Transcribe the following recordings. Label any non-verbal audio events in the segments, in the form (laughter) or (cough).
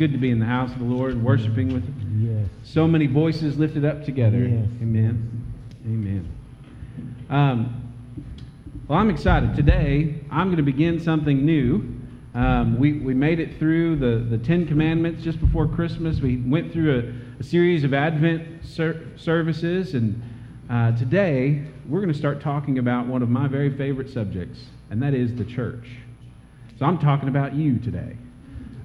good to be in the house of the Lord, worshiping with Yes. so many voices lifted up together. Yes. Amen. Amen. Um, well, I'm excited. Today, I'm going to begin something new. Um, we, we made it through the, the Ten Commandments just before Christmas. We went through a, a series of Advent ser- services, and uh, today we're going to start talking about one of my very favorite subjects, and that is the church. So I'm talking about you today.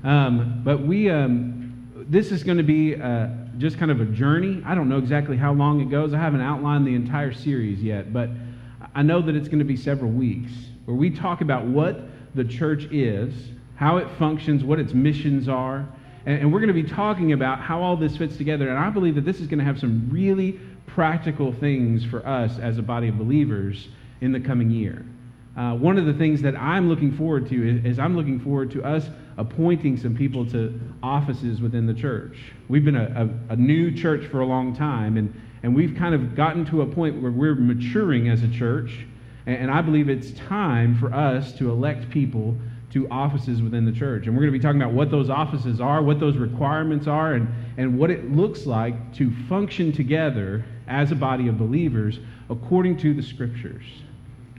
Um, but we, um, this is going to be uh, just kind of a journey. I don't know exactly how long it goes. I haven't outlined the entire series yet, but I know that it's going to be several weeks where we talk about what the church is, how it functions, what its missions are, and, and we're going to be talking about how all this fits together. And I believe that this is going to have some really practical things for us as a body of believers in the coming year. Uh, one of the things that I'm looking forward to is, is, I'm looking forward to us appointing some people to offices within the church. We've been a, a, a, new church for a long time, and, and we've kind of gotten to a point where we're maturing as a church, and, and I believe it's time for us to elect people to offices within the church. And we're going to be talking about what those offices are, what those requirements are, and, and what it looks like to function together as a body of believers according to the scriptures.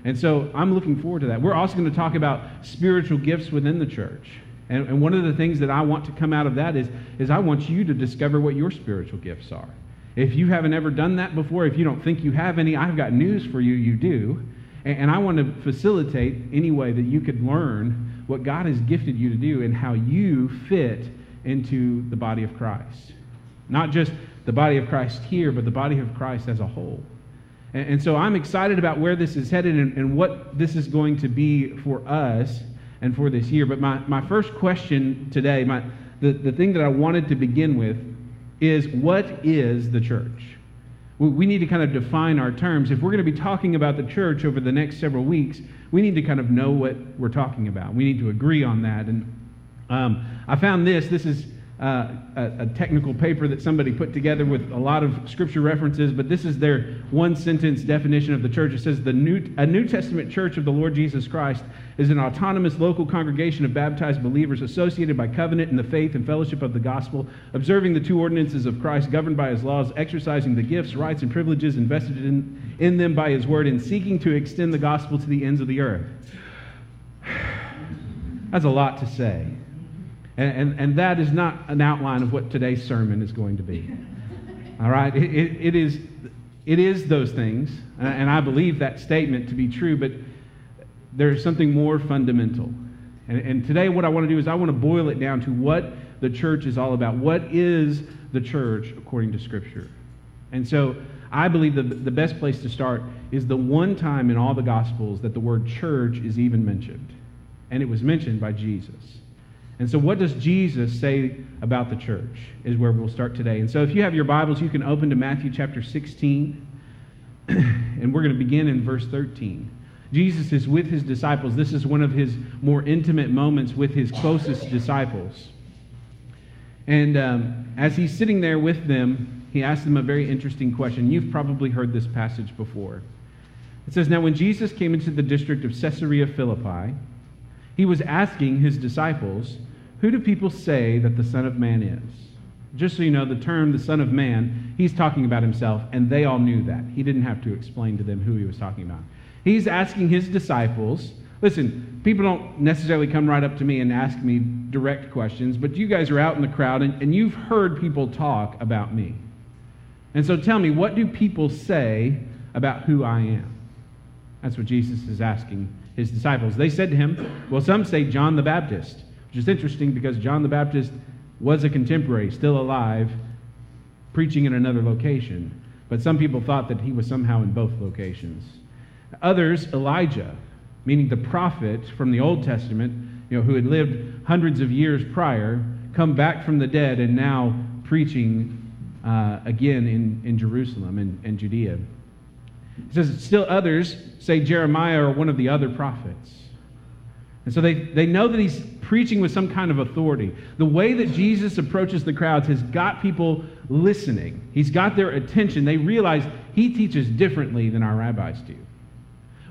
And so I'm looking forward to that. We're also going to talk about spiritual gifts within the church. And, and, one of the things that I want to come out of that is, is I want you to discover what your spiritual gifts are. If you haven't ever done that before, if you don't think you have any, I've got news for you, you do. And, and I want to facilitate any way that you could learn what God has gifted you to do and how you fit into the body of Christ. Not just the body of Christ here, but the body of Christ as a whole. And, and so I'm excited about where this is headed and, and what this is going to be for us and for this year. But my, my first question today, my, the, the thing that I wanted to begin with is what is the church? We need to kind of define our terms. If we're going to be talking about the church over the next several weeks, we need to kind of know what we're talking about. We need to agree on that. And um, I found this. This is uh, a, a, technical paper that somebody put together with a lot of scripture references, but this is their one sentence definition of the church. It says, the New, A New Testament church of the Lord Jesus Christ is an autonomous local congregation of baptized believers associated by covenant in the faith and fellowship of the gospel, observing the two ordinances of Christ, governed by his laws, exercising the gifts, rights, and privileges invested in, in them by his word, and seeking to extend the gospel to the ends of the earth. (sighs) That's a lot to say. And, and, and, that is not an outline of what today's sermon is going to be. All right? It, it, it, is, it is those things, and I believe that statement to be true, but there's something more fundamental. And, and today, what I want to do is I want to boil it down to what the church is all about. What is the church according to Scripture? And so I believe the, the best place to start is the one time in all the Gospels that the word church is even mentioned. And it was mentioned by Jesus. And so, what does Jesus say about the church? Is where we'll start today. And so, if you have your Bibles, you can open to Matthew chapter 16, (clears throat) and we're going to begin in verse 13. Jesus is with his disciples. This is one of his more intimate moments with his closest disciples. And um, as he's sitting there with them, he asks them a very interesting question. You've probably heard this passage before. It says, Now, when Jesus came into the district of Caesarea Philippi, he was asking his disciples, Who do people say that the Son of Man is? Just so you know, the term the Son of Man, he's talking about himself, and they all knew that. He didn't have to explain to them who he was talking about. He's asking his disciples, listen, people don't necessarily come right up to me and ask me direct questions, but you guys are out in the crowd and, and you've heard people talk about me. And so tell me, what do people say about who I am? That's what Jesus is asking his disciples. They said to him, Well, some say John the Baptist, which is interesting because John the Baptist was a contemporary, still alive, preaching in another location. But some people thought that he was somehow in both locations. Others, Elijah, meaning the prophet from the Old Testament, you know, who had lived hundreds of years prior, come back from the dead and now preaching uh, again in, in Jerusalem and, Judea. It says, still others say Jeremiah or one of the other prophets. And so they, they know that he's preaching with some kind of authority. The way that Jesus approaches the crowds has got people listening, he's got their attention. They realize he teaches differently than our rabbis do.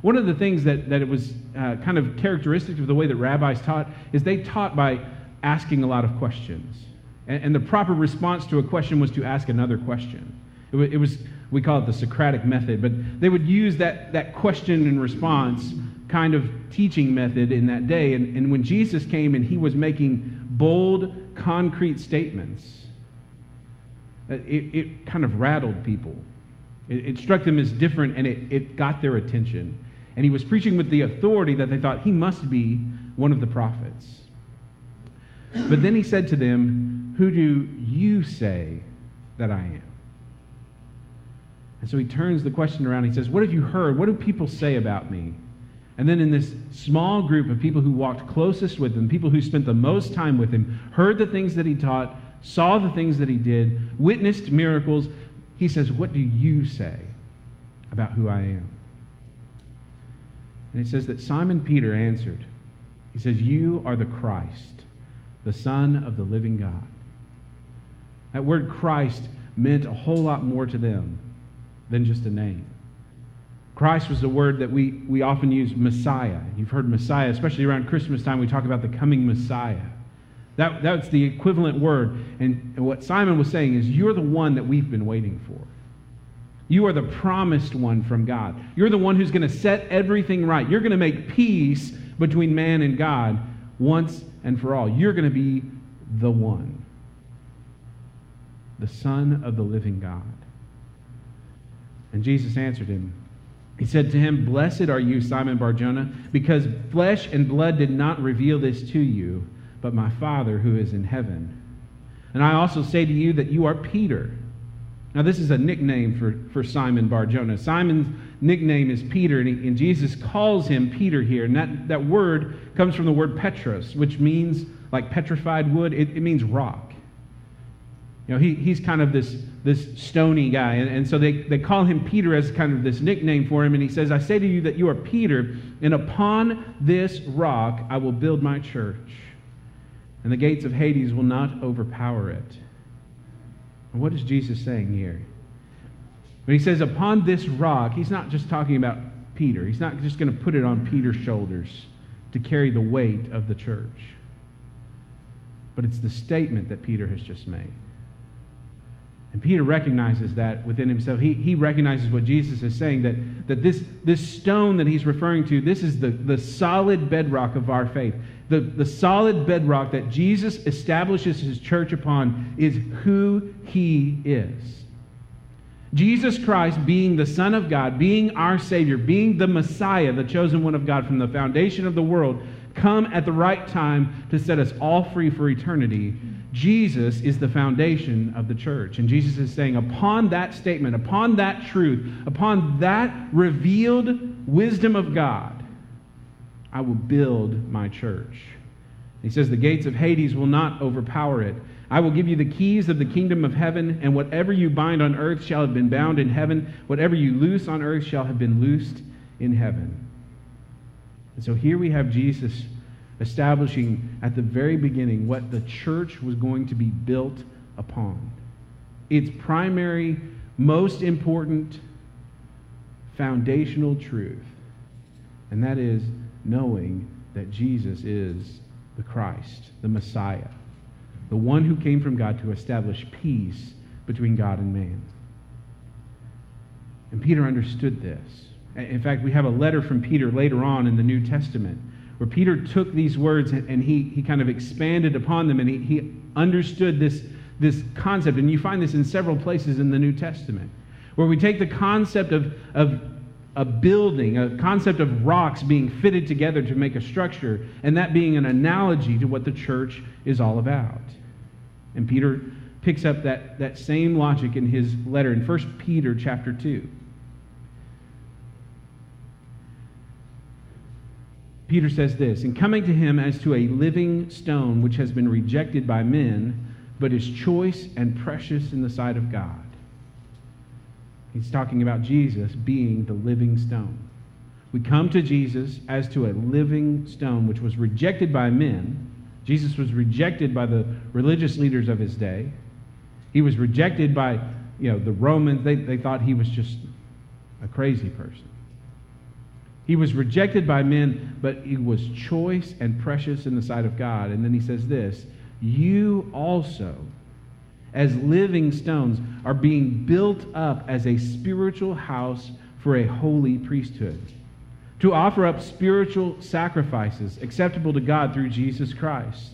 One of the things that, that it was uh, kind of characteristic of the way that rabbis taught is they taught by asking a lot of questions. And, and the proper response to a question was to ask another question. It, w- it was, we call it the Socratic method, but they would use that, that question and response kind of teaching method in that day. And, and when Jesus came and he was making bold, concrete statements, uh, it, it kind of rattled people. It, it struck them as different and it, it got their attention. And he was preaching with the authority that they thought he must be one of the prophets. But then he said to them, Who do you say that I am? And so he turns the question around. He says, What have you heard? What do people say about me? And then in this small group of people who walked closest with him, people who spent the most time with him, heard the things that he taught, saw the things that he did, witnessed miracles, he says, What do you say about who I am? And it says that Simon Peter answered, He says, You are the Christ, the Son of the living God. That word Christ meant a whole lot more to them than just a name. Christ was the word that we, we often use Messiah. You've heard Messiah, especially around Christmas time, we talk about the coming Messiah. That, that's the equivalent word. And, and what Simon was saying is, You're the one that we've been waiting for. You are the promised one from God. You're the one who's going to set everything right. You're going to make peace between man and God once and for all. You're going to be the one, the Son of the living God. And Jesus answered him. He said to him, Blessed are you, Simon Barjona, because flesh and blood did not reveal this to you, but my Father who is in heaven. And I also say to you that you are Peter. Now, this is a nickname for, for Simon Barjona. Simon's nickname is Peter, and, he, and Jesus calls him Peter here. And that, that word comes from the word Petros, which means like petrified wood, it, it means rock. You know, he, he's kind of this, this stony guy. And, and so they, they call him Peter as kind of this nickname for him. And he says, I say to you that you are Peter, and upon this rock I will build my church, and the gates of Hades will not overpower it. And what is Jesus saying here? When he says, upon this rock, he's not just talking about Peter. He's not just going to put it on Peter's shoulders to carry the weight of the church. But it's the statement that Peter has just made. And Peter recognizes that within himself. He, he recognizes what Jesus is saying that, that this, this stone that he's referring to, this is the, the solid bedrock of our faith. The, the solid bedrock that Jesus establishes his church upon is who he is. Jesus Christ, being the Son of God, being our Savior, being the Messiah, the chosen one of God from the foundation of the world, come at the right time to set us all free for eternity. Jesus is the foundation of the church. And Jesus is saying, upon that statement, upon that truth, upon that revealed wisdom of God, I will build my church. He says, The gates of Hades will not overpower it. I will give you the keys of the kingdom of heaven, and whatever you bind on earth shall have been bound in heaven. Whatever you loose on earth shall have been loosed in heaven. And so here we have Jesus establishing at the very beginning what the church was going to be built upon. Its primary, most important, foundational truth, and that is knowing that Jesus is the Christ, the Messiah, the one who came from God to establish peace between God and man. And Peter understood this. In fact, we have a letter from Peter later on in the New Testament where Peter took these words and he, he kind of expanded upon them and he, he understood this, this concept. And you find this in several places in the New Testament, where we take the concept of, of a building, a concept of rocks being fitted together to make a structure, and that being an analogy to what the church is all about. And Peter picks up that, that same logic in his letter in 1 Peter chapter 2. Peter says this In coming to him as to a living stone which has been rejected by men, but is choice and precious in the sight of God. He's talking about Jesus being the living stone. We come to Jesus as to a living stone which was rejected by men. Jesus was rejected by the religious leaders of his day. He was rejected by you know, the Romans. They, they thought he was just a crazy person. He was rejected by men, but he was choice and precious in the sight of God. And then he says this You also as living stones, are being built up as a spiritual house for a holy priesthood, to offer up spiritual sacrifices acceptable to God through Jesus Christ.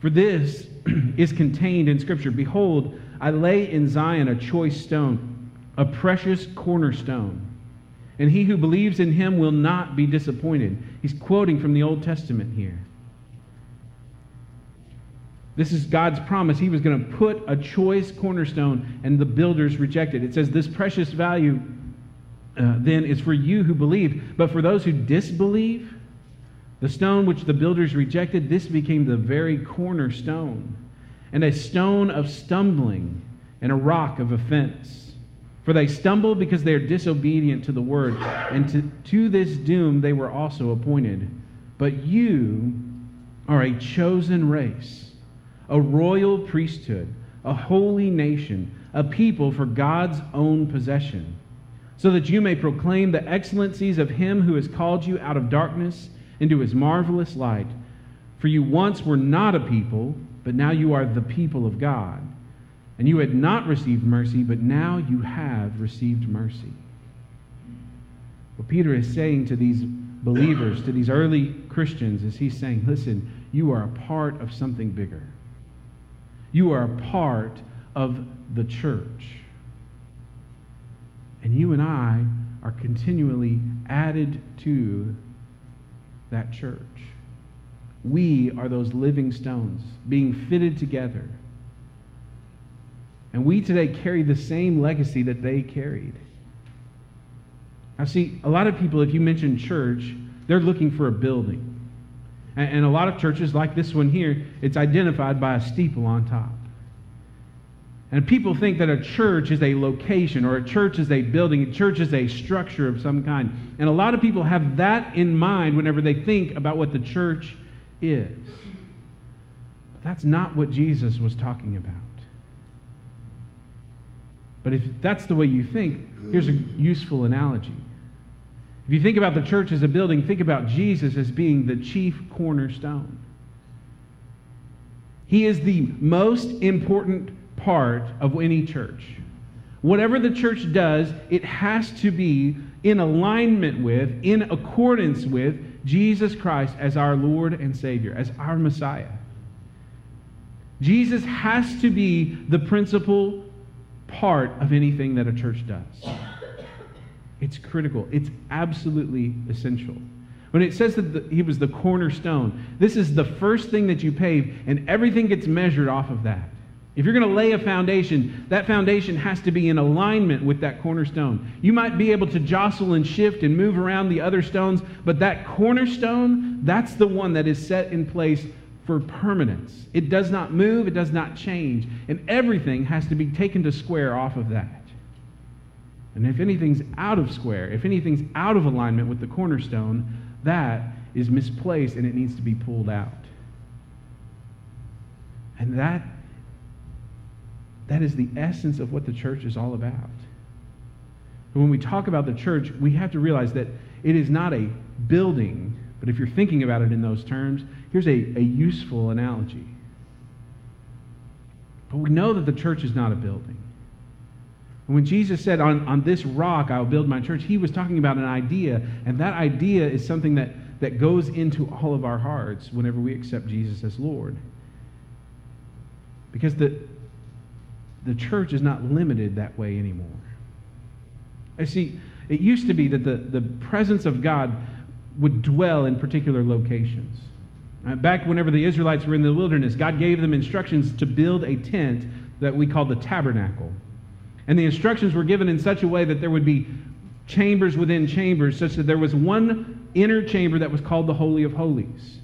For this (clears throat) is contained in Scripture Behold, I lay in Zion a choice stone, a precious cornerstone. And he who believes in him will not be disappointed. He's quoting from the Old Testament here. This is God's promise. He was going to put a choice cornerstone, and the builders rejected. It says, This precious value uh, then is for you who believe. But for those who disbelieve, the stone which the builders rejected, this became the very cornerstone, and a stone of stumbling, and a rock of offense. For they stumble because they are disobedient to the word, and to, to this doom they were also appointed. But you are a chosen race, a royal priesthood, a holy nation, a people for God's own possession, so that you may proclaim the excellencies of him who has called you out of darkness into his marvelous light. For you once were not a people, but now you are the people of God. And you had not received mercy, but now you have received mercy. What Peter is saying to these believers, to these early Christians, is he's saying, listen, you are a part of something bigger. You are a part of the church. And you and I are continually added to that church. We are those living stones being fitted together. And we today carry the same legacy that they carried. Now, see, a lot of people, if you mention church, they're looking for a building. And, and a lot of churches, like this one here, it's identified by a steeple on top. And people think that a church is a location or a church is a building, a church is a structure of some kind. And a lot of people have that in mind whenever they think about what the church is. But that's not what Jesus was talking about. But if that's the way you think, here's a useful analogy. If you think about the church as a building, think about Jesus as being the chief cornerstone. He is the most important part of any church. Whatever the church does, it has to be in alignment with, in accordance with Jesus Christ as our Lord and Savior, as our Messiah. Jesus has to be the principal part of anything that a church does. It's critical, it's absolutely essential. When it says that the, he was the cornerstone, this is the first thing that you pave, and everything gets measured off of that. If you're going to lay a foundation, that foundation has to be in alignment with that cornerstone. You might be able to jostle and shift and move around the other stones, but that cornerstone, that's the one that is set in place for permanence. It does not move, it does not change, and everything has to be taken to square off of that. And if anything's out of square, if anything's out of alignment with the cornerstone, that is misplaced and it needs to be pulled out. And that that is the essence of what the church is all about. And when we talk about the church, we have to realize that it is not a building, but if you're thinking about it in those terms, here's a, a useful analogy. But we know that the church is not a building. And when Jesus said, on, on this rock I will build my church, he was talking about an idea, and that idea is something that, that goes into all of our hearts whenever we accept Jesus as Lord. Because the, the church is not limited that way anymore. I see, it used to be that the, the presence of God would dwell in particular locations. Uh, back whenever the Israelites were in the wilderness, God gave them instructions to build a tent that we call the tabernacle. And the instructions were given in such a way that there would be chambers within chambers, such that there was one inner chamber that was called the Holy of Holies.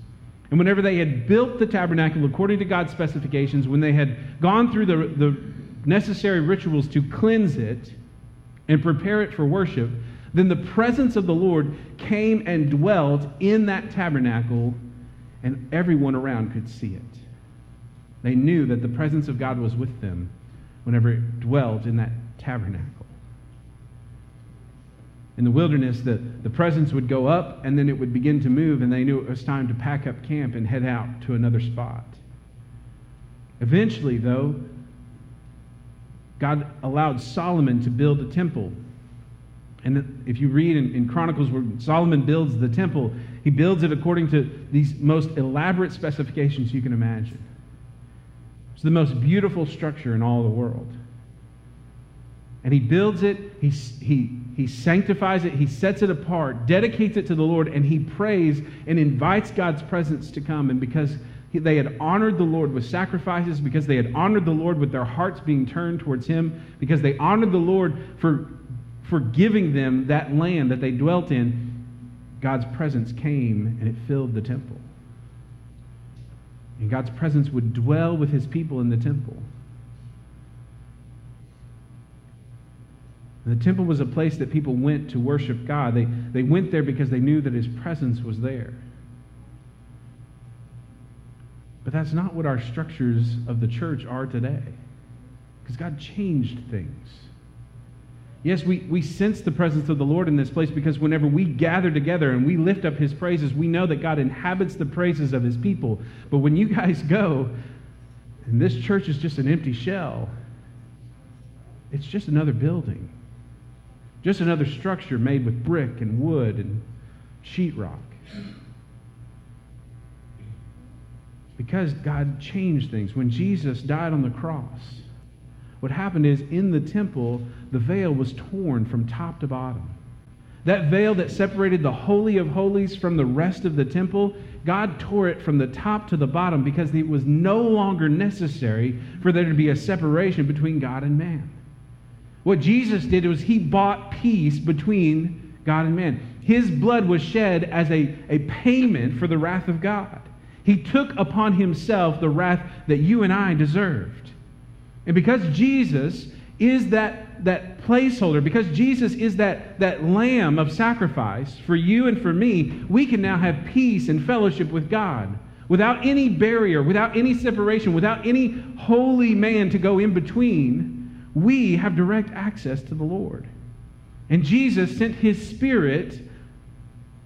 And whenever they had built the tabernacle according to God's specifications, when they had gone through the, the necessary rituals to cleanse it and prepare it for worship, then the presence of the Lord came and dwelt in that tabernacle, and everyone around could see it. They knew that the presence of God was with them whenever it dwelt in that tabernacle. In the wilderness, the, the presence would go up and then it would begin to move, and they knew it was time to pack up camp and head out to another spot. Eventually, though, God allowed Solomon to build a temple. And if you read in, in, Chronicles where Solomon builds the temple, he builds it according to these most elaborate specifications you can imagine. It's the most beautiful structure in all the world. And he builds it, he, he, he sanctifies it, he sets it apart, dedicates it to the Lord, and he prays and invites God's presence to come. And because they had honored the Lord with sacrifices, because they had honored the Lord with their hearts being turned towards him, because they honored the Lord for, for giving them that land that they dwelt in, God's presence came and it filled the temple. And God's presence would dwell with his people in the temple. And the temple was a place that people went to worship God. They, they went there because they knew that his presence was there. But that's not what our structures of the church are today. Because God changed things. Yes, we, we sense the presence of the Lord in this place because whenever we gather together and we lift up his praises, we know that God inhabits the praises of his people. But when you guys (laughs) go, and this church is just an empty shell, it's just another building. Just another structure made with brick and wood and sheetrock. Because God changed things. When Jesus died on the cross, what happened is in the temple, the veil was torn from top to bottom. That veil that separated the Holy of Holies from the rest of the temple, God tore it from the top to the bottom because it was no longer necessary for there to be a separation between God and man. What Jesus did was he bought peace between God and man. His blood was shed as a, a payment for the wrath of God. He took upon himself the wrath that you and I deserved. And because Jesus is that, that placeholder, because Jesus is that, that lamb of sacrifice for you and for me, we can now have peace and fellowship with God without any barrier, without any separation, without any holy man to go in between we have direct access to the Lord. And Jesus sent his Spirit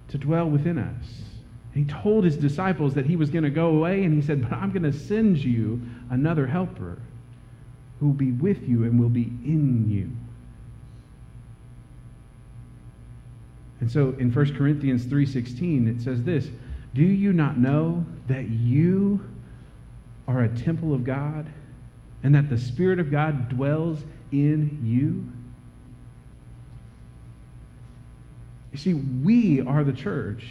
to dwell within us. He told his disciples that he was going to go away, and he said, But I'm going to send you another helper who will be with you and will be in you. And so in 1 Corinthians 3:16 it says this, "Do you not know that you are a temple of God and that the Spirit of God dwells in you? You see, we are the church.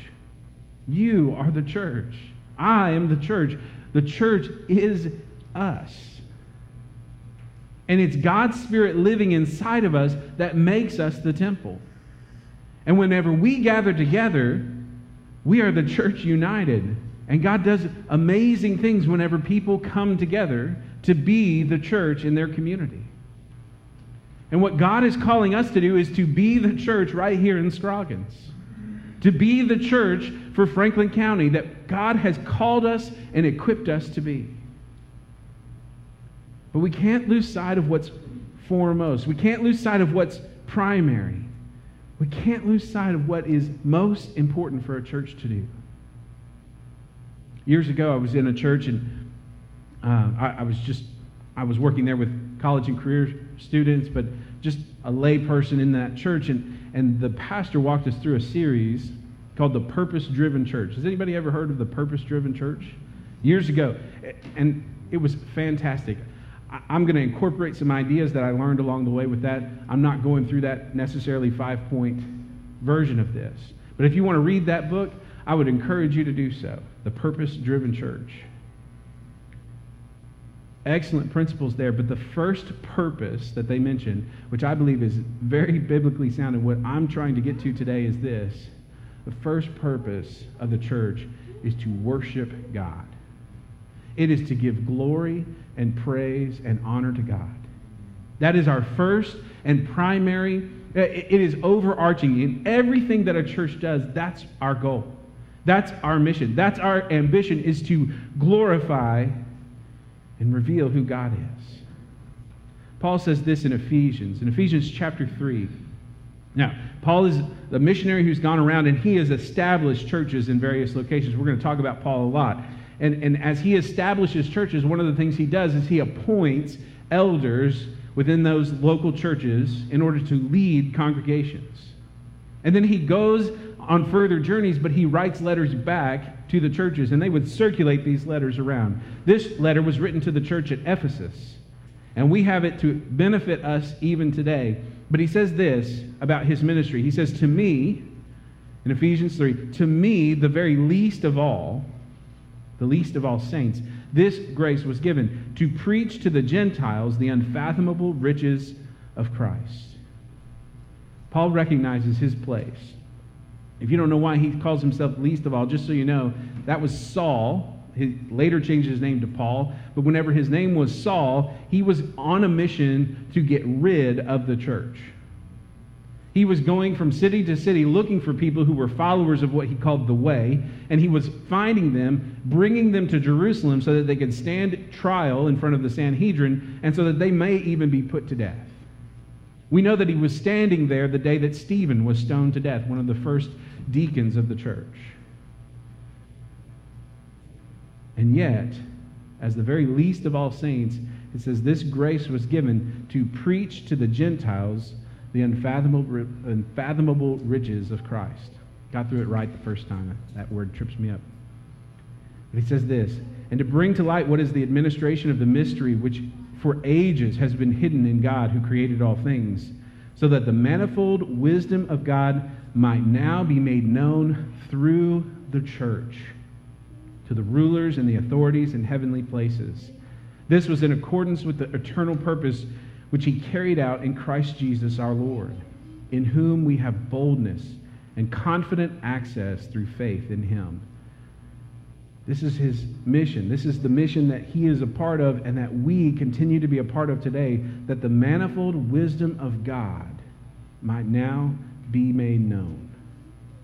You are the church. I am the church. The church is us. And it's God's Spirit living inside of us that makes us the temple. And whenever we gather together, we are the church united. And God does amazing things whenever people come together to be the church in their community. And what God is calling us to do is to be the church right here in Scroggins. To be the church for Franklin County that God has called us and equipped us to be. But we can't lose sight of what's foremost. We can't lose sight of what's primary. We can't lose sight of what is most important for a church to do. Years ago, I was in a church and uh, I, I, was just, I was working there with college and career students, but just a lay person in that church. And, and the pastor walked us through a series called The Purpose Driven Church. Has anybody ever heard of the Purpose Driven Church? Years ago. And it was fantastic. I'm going to incorporate some ideas that I learned along the way with that. I'm not going through that necessarily five point version of this. But if you want to read that book, I would encourage you to do so. The Purpose Driven Church excellent principles there, but the first purpose that they mention, which I believe is very biblically sound, and what I'm trying to get to today is this the first purpose of the church is to worship God. It is to give glory and praise and honor to God. That is our first and primary, uh, it is overarching. In everything that a church does, that's our goal. That's our mission. That's our ambition is to glorify and reveal who God is. Paul says this in Ephesians, in Ephesians chapter 3. Now, Paul is the missionary who's gone around and he has established churches in various locations. We're going to talk about Paul a lot. And, and as he establishes churches, one of the things he does is he appoints elders within those local churches in order to lead congregations. And then he goes on further journeys, but he writes letters back to the churches, and they would circulate these letters around. This letter was written to the church at Ephesus, and we have it to benefit us even today. But he says this about his ministry. He says, To me, in Ephesians 3, to me, the very least of all, the least of all saints, this grace was given to preach to the Gentiles the unfathomable riches of Christ. Paul recognizes his place. If you don't know why he calls himself least of all, just so you know, that was Saul. He later changed his name to Paul. But whenever his name was Saul, he was on a mission to get rid of the church. He was going from city to city looking for people who were followers of what he called the way, and he was finding them, bringing them to Jerusalem so that they could stand trial in front of the Sanhedrin, and so that they may even be put to death. We know that he was standing there the day that Stephen was stoned to death, one of the first deacons of the church. And yet, as the very least of all saints, it says this grace was given to preach to the Gentiles the unfathomable, unfathomable riches of Christ. Got through it right the first time. That word trips me up. But he says this, and to bring to light what is the administration of the mystery which for ages has been hidden in God who created all things, so that the manifold wisdom of God might now be made known through the church to the rulers and the authorities in heavenly places. This was in accordance with the eternal purpose which he carried out in Christ Jesus our Lord, in whom we have boldness and confident access through faith in him. This is his mission. This is the mission that he is a part of and that we continue to be a part of today, that the manifold wisdom of God might now be made known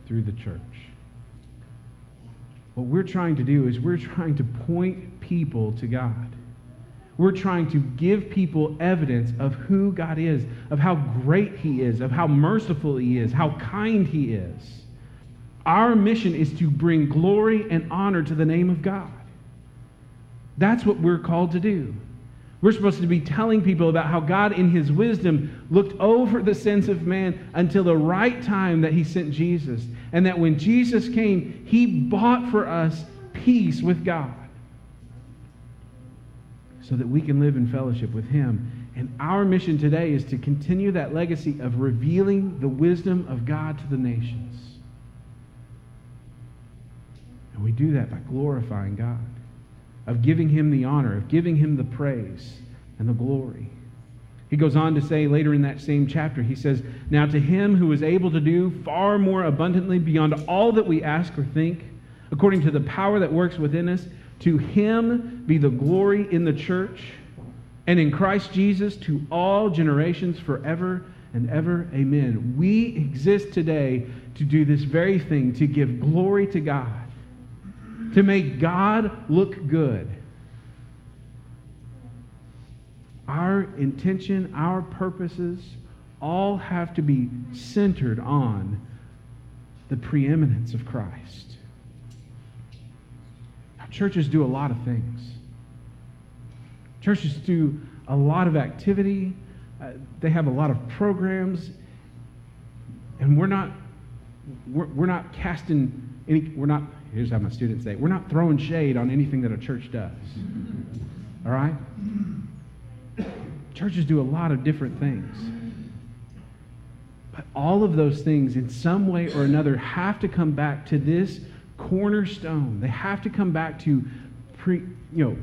through the church. What we're trying to do is we're trying to point people to God. We're trying to give people evidence of who God is, of how great He is, of how merciful He is, how kind He is. Our mission is to bring glory and honor to the name of God. That's what we're called to do. We're supposed to be telling people about how God, in His wisdom, looked over the sins of man until the right time that He sent Jesus. And that when Jesus came, He bought for us peace with God so that we can live in fellowship with Him. And our mission today is to continue that legacy of revealing the wisdom of God to the nations. And we do that by glorifying God, of giving Him the honor, of giving Him the praise and the glory. He goes on to say later in that same chapter, he says, Now to him who is able to do far more abundantly beyond all that we ask or think, according to the power that works within us, to him be the glory in the church and in Christ Jesus to all generations forever and ever. Amen. We exist today to do this very thing, to give glory to God, to make God look good. Our intention, our purposes, all have to be centered on the preeminence of Christ. Churches do a lot of things. Churches do a lot of activity. Uh, they have a lot of programs. And we're not, we're, we're not casting any, we're not, here's how my students say, we're not throwing shade on anything that a church does. All right? Churches do a lot of different things. But all of those things, in some way or another, have to come back to this cornerstone. They have to come back to pre, you know,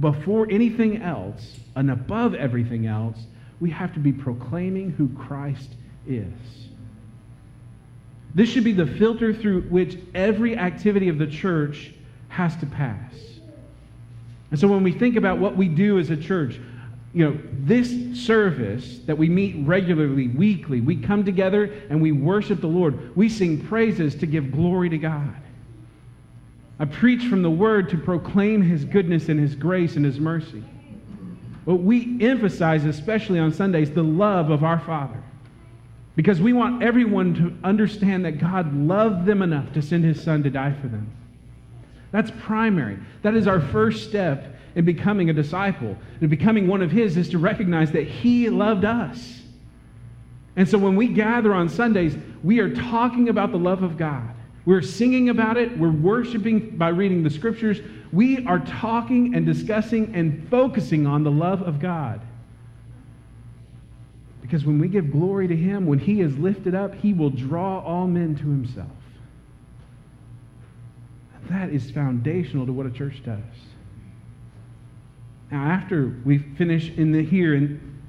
before anything else and above everything else, we have to be proclaiming who Christ is. This should be the filter through which every activity of the church has to pass. And so when we think about what we do as a church, you know, this service that we meet regularly, weekly, we come together and we worship the Lord. We sing praises to give glory to God. I preach from the word to proclaim his goodness and his grace and his mercy. But we emphasize, especially on Sundays, the love of our Father. Because we want everyone to understand that God loved them enough to send his son to die for them. That's primary. That is our first step in becoming a disciple and becoming one of His is to recognize that He loved us. And so when we gather on Sundays, we are talking about the love of God. We're singing about it. We're worshiping by reading the scriptures. We are talking and discussing and focusing on the love of God. Because when we give glory to Him, when He is lifted up, He will draw all men to Himself. That is foundational to what a church does. Now, after we finish in the here in,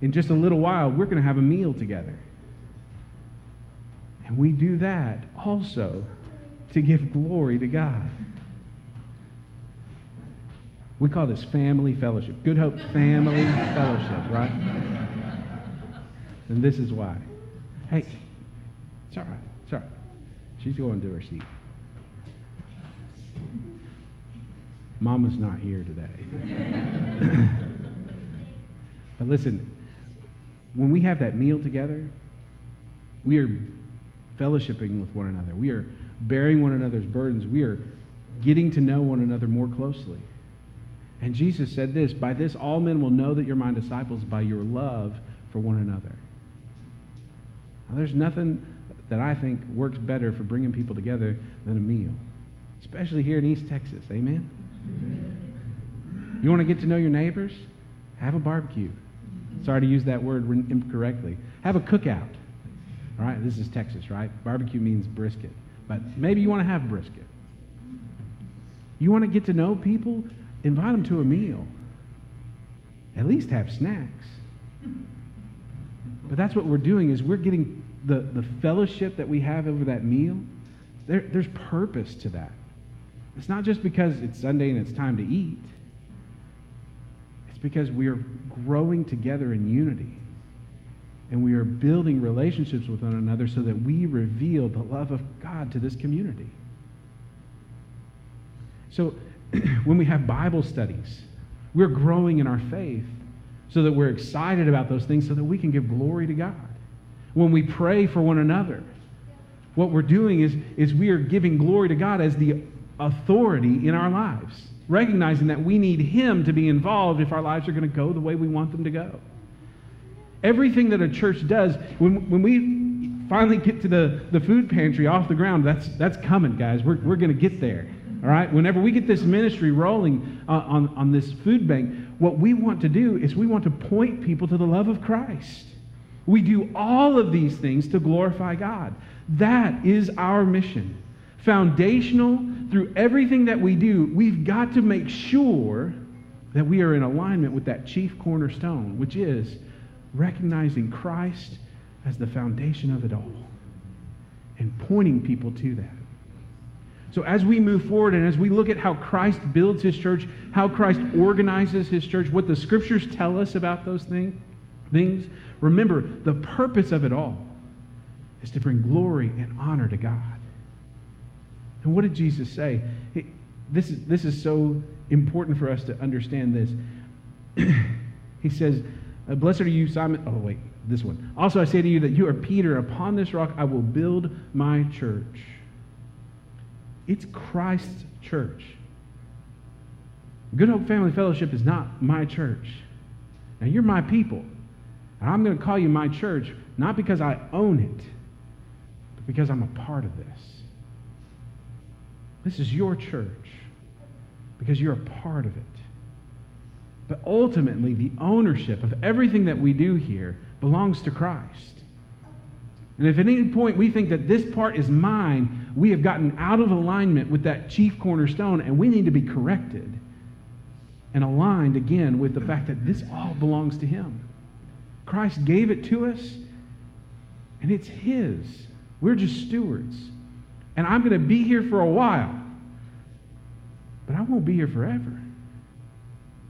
in just a little while, we're going to have a meal together. And we do that also to give glory to God. We call this family fellowship. Good Hope Family Fellowship, right? And this is why. Hey, it's all right. It's all right. She's going to her seat. Mama's not here today. (laughs) but listen, when we have that meal together, we are fellowshipping with one another. We are bearing one another's burdens. We are getting to know one another more closely. And Jesus said this By this, all men will know that you're my disciples by your love for one another. Now, there's nothing that I think works better for bringing people together than a meal, especially here in East Texas. Amen? You want to get to know your neighbors? Have a barbecue. Sorry to use that word incorrectly. Have a cookout. All right, this is Texas, right? Barbecue means brisket. But maybe you want to have brisket. You want to get to know people? Invite them to a meal. At least have snacks. But that's what we're doing is we're getting the, the fellowship that we have over that meal. There, there's purpose to that. It's not just because it's Sunday and it's time to eat. It's because we are growing together in unity and we are building relationships with one another so that we reveal the love of God to this community. So (clears throat) when we have Bible studies, we're growing in our faith so that we're excited about those things so that we can give glory to God. When we pray for one another, what we're doing is, is we are giving glory to God as the authority in our lives, recognizing that we need Him to be involved if our lives are going to go the way we want them to go. Everything that a church does, when, when we finally get to the, the food pantry off the ground, that's, that's coming, guys. We're, we're going to get there. All right? Whenever we get this ministry rolling uh, on, on this food bank, what we want to do is we want to point people to the love of Christ. We do all of these things to glorify God. That is our mission. Foundational through everything that we do, we've got to make sure that we are in alignment with that chief cornerstone, which is recognizing Christ as the foundation of it all and pointing people to that. So, as we move forward and as we look at how Christ builds his church, how Christ organizes his church, what the scriptures tell us about those thing, things, remember the purpose of it all is to bring glory and honor to God. And what did Jesus say? this, is, this is so important for us to understand this. (clears throat) he says, Uh, blessed are you, Simon. Oh, wait, this one. Also, I say to you that you are Peter. Upon this rock I will build my church. It's Christ's church. Good Hope Family Fellowship is not my church. Now, you're my people. And I'm going to call you my church, not because I own it, but because I'm a part of this. This is your church because you're a part of it. But ultimately, the ownership of everything that we do here belongs to Christ. And if at any point we think that this part is mine, we have gotten out of alignment with that chief cornerstone, and we need to be corrected and aligned again with the fact that this all belongs to Him. Christ gave it to us, and it's His. We're just stewards. And I'm going to be here for a while, but I won't be here forever.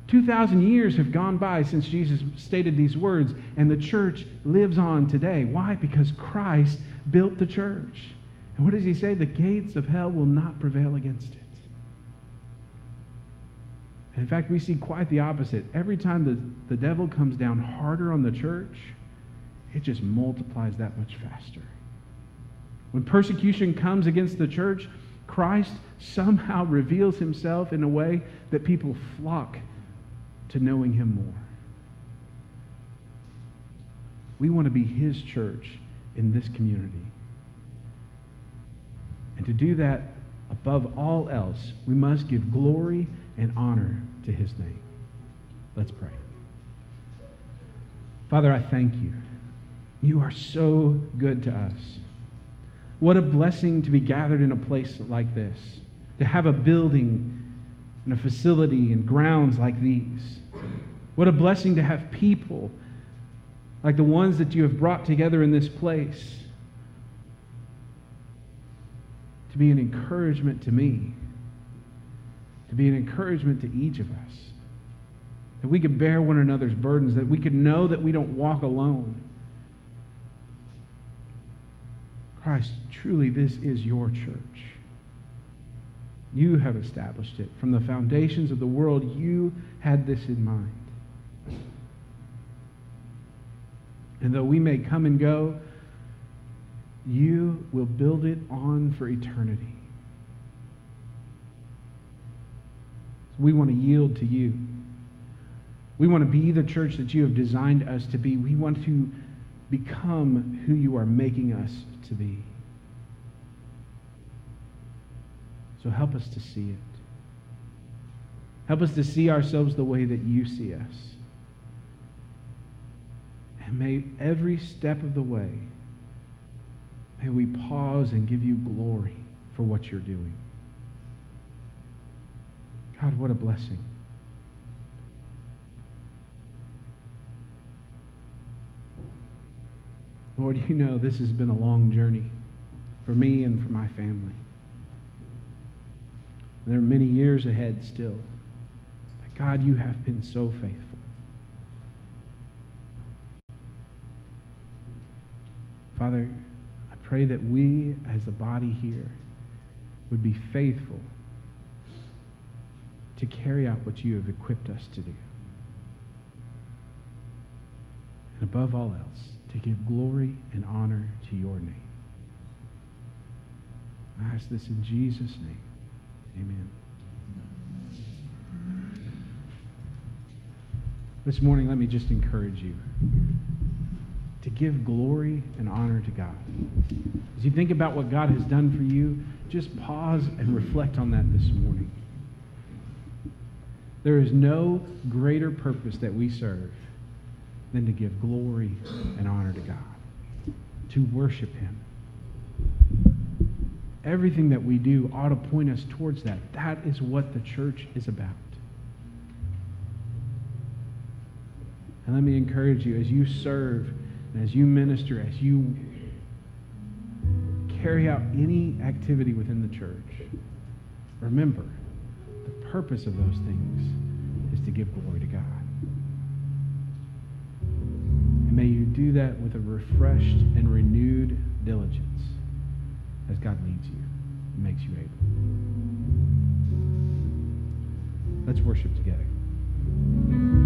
2,000 years have gone by since Jesus stated these words, and the church lives on today. Why? Because Christ built the church. And what does he say? The gates of hell will not prevail against it. And in fact, we see quite the opposite. Every time the, the devil comes down harder on the church, it just multiplies that much faster. When persecution comes against the church, Christ somehow reveals himself in a way that people flock to knowing him more. We want to be his church in this community. And to do that, above all else, we must give glory and honor to his name. Let's pray. Father, I thank you. You are so good to us. What a blessing to be gathered in a place like this, to have a building and a facility and grounds like these. What a blessing to have people like the ones that you have brought together in this place to be an encouragement to me, to be an encouragement to each of us. That we could bear one another's burdens, that we could know that we don't walk alone. Christ, truly, this is your church. You have established it. From the foundations of the world, you had this in mind. And though we may come and go, you will build it on for eternity. We want to yield to you. We want to be the church that you have designed us to be. We want to become who you are making us to be. So help us to see it. Help us to see ourselves the way that you see us. And may every step of the way, may we pause and give you glory for what you're doing. God, what a blessing. Lord, you know this has been a long journey for me and for my family. There are many years ahead still. But God, you have been so faithful. Father, I pray that we as a body here would be faithful to carry out what you have equipped us to do. And above all else, to give glory and honor to your name. I ask this in Jesus' name. Amen. This morning, let me just encourage you to give glory and honor to God. As you think about what God has done for you, just pause and reflect on that this morning. There is no greater purpose that we serve than to give glory and honor to God, to worship Him. Everything that we do ought to point us towards that. That is what the church is about. And let me encourage you as you serve and as you minister, as you carry out any activity within the church, remember the purpose of those things is to give glory to God. And may you do that with a refreshed and renewed diligence as God leads you and makes you able. Let's worship together.